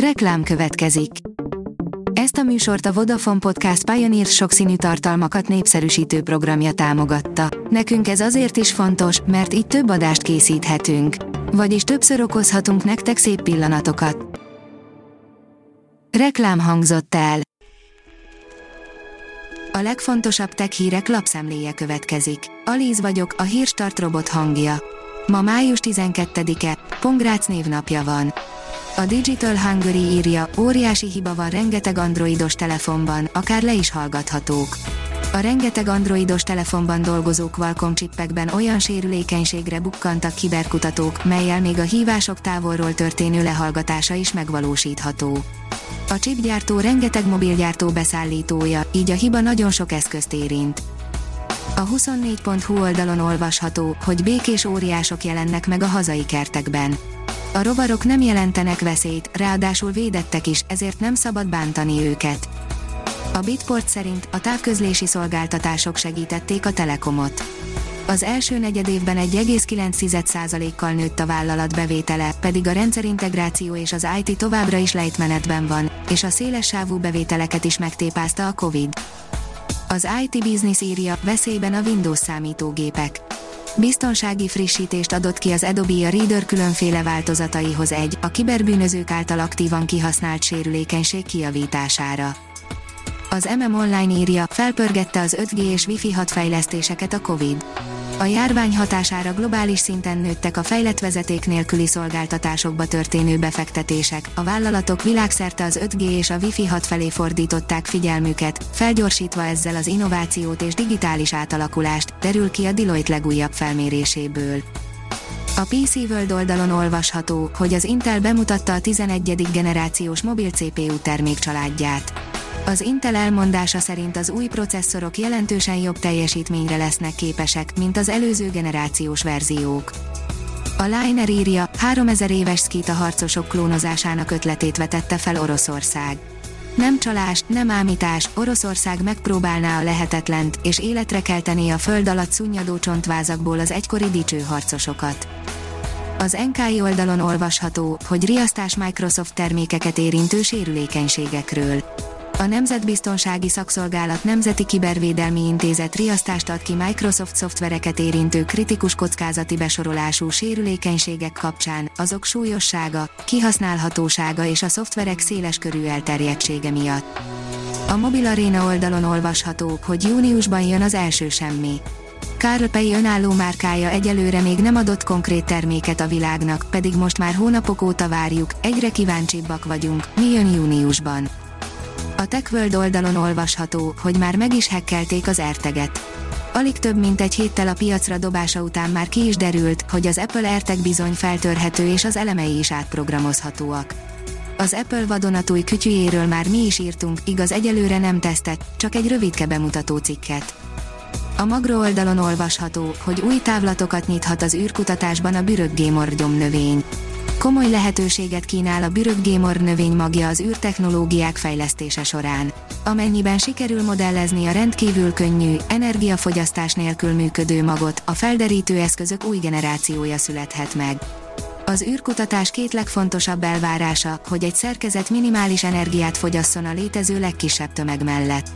Reklám következik. Ezt a műsort a Vodafone Podcast Pioneer sokszínű tartalmakat népszerűsítő programja támogatta. Nekünk ez azért is fontos, mert így több adást készíthetünk. Vagyis többször okozhatunk nektek szép pillanatokat. Reklám hangzott el. A legfontosabb tech hírek lapszemléje következik. Alíz vagyok, a hírstart robot hangja. Ma május 12-e, Pongrác névnapja van. A Digital Hungary írja, óriási hiba van rengeteg androidos telefonban, akár le is hallgathatók. A rengeteg androidos telefonban dolgozó Qualcomm csippekben olyan sérülékenységre bukkantak kiberkutatók, melyel még a hívások távolról történő lehallgatása is megvalósítható. A chipgyártó rengeteg mobilgyártó beszállítója, így a hiba nagyon sok eszközt érint. A 24.hu oldalon olvasható, hogy békés óriások jelennek meg a hazai kertekben a rovarok nem jelentenek veszélyt, ráadásul védettek is, ezért nem szabad bántani őket. A Bitport szerint a távközlési szolgáltatások segítették a Telekomot. Az első negyedévben 1,9%-kal nőtt a vállalat bevétele, pedig a rendszerintegráció és az IT továbbra is lejtmenetben van, és a széles sávú bevételeket is megtépázta a Covid. Az IT Business írja, veszélyben a Windows számítógépek Biztonsági frissítést adott ki az Adobe a Reader különféle változataihoz egy, a kiberbűnözők által aktívan kihasznált sérülékenység kiavítására. Az MM Online írja, felpörgette az 5G és Wi-Fi 6 fejlesztéseket a Covid. A járvány hatására globális szinten nőttek a fejlett vezeték nélküli szolgáltatásokba történő befektetések, a vállalatok világszerte az 5G és a Wi-Fi 6 felé fordították figyelmüket, felgyorsítva ezzel az innovációt és digitális átalakulást, derül ki a Deloitte legújabb felméréséből. A PC World oldalon olvasható, hogy az Intel bemutatta a 11. generációs mobil CPU termékcsaládját. Az Intel elmondása szerint az új processzorok jelentősen jobb teljesítményre lesznek képesek, mint az előző generációs verziók. A Liner írja, 3000 éves szkít harcosok klónozásának ötletét vetette fel Oroszország. Nem csalás, nem ámítás, Oroszország megpróbálná a lehetetlent, és életre keltené a föld alatt szunnyadó csontvázakból az egykori dicső harcosokat. Az NKI oldalon olvasható, hogy riasztás Microsoft termékeket érintő sérülékenységekről. A Nemzetbiztonsági Szakszolgálat Nemzeti Kibervédelmi Intézet riasztást ad ki Microsoft szoftvereket érintő kritikus kockázati besorolású sérülékenységek kapcsán, azok súlyossága, kihasználhatósága és a szoftverek széles körű elterjedtsége miatt. A Mobil Arena oldalon olvasható, hogy júniusban jön az első semmi. Carl önálló márkája egyelőre még nem adott konkrét terméket a világnak, pedig most már hónapok óta várjuk, egyre kíváncsibbak vagyunk, mi jön júniusban. A TechWorld oldalon olvasható, hogy már meg is hekkelték az erteget. Alig több mint egy héttel a piacra dobása után már ki is derült, hogy az Apple AirTag bizony feltörhető és az elemei is átprogramozhatóak. Az Apple vadonatúj kütyüjéről már mi is írtunk, igaz egyelőre nem tesztett, csak egy rövidke bemutató cikket. A Magro oldalon olvasható, hogy új távlatokat nyithat az űrkutatásban a büröggémor növény komoly lehetőséget kínál a büröggémor növény magja az űrtechnológiák fejlesztése során. Amennyiben sikerül modellezni a rendkívül könnyű, energiafogyasztás nélkül működő magot, a felderítő eszközök új generációja születhet meg. Az űrkutatás két legfontosabb elvárása, hogy egy szerkezet minimális energiát fogyasszon a létező legkisebb tömeg mellett.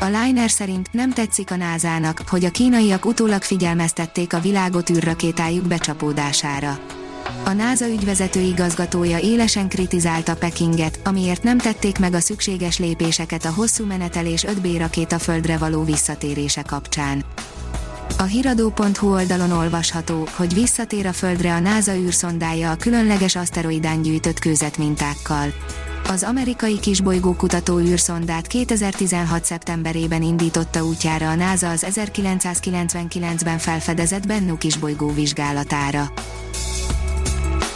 A Liner szerint nem tetszik a názának, hogy a kínaiak utólag figyelmeztették a világot űrrakétájuk becsapódására. A NASA ügyvezető igazgatója élesen kritizálta Pekinget, amiért nem tették meg a szükséges lépéseket a hosszú menetelés 5B rakéta földre való visszatérése kapcsán. A hiradó.hu oldalon olvasható, hogy visszatér a Földre a NASA űrszondája a különleges aszteroidán gyűjtött kőzetmintákkal. Az amerikai kisbolygó kutató űrszondát 2016. szeptemberében indította útjára a NASA az 1999-ben felfedezett Bennu kisbolygó vizsgálatára.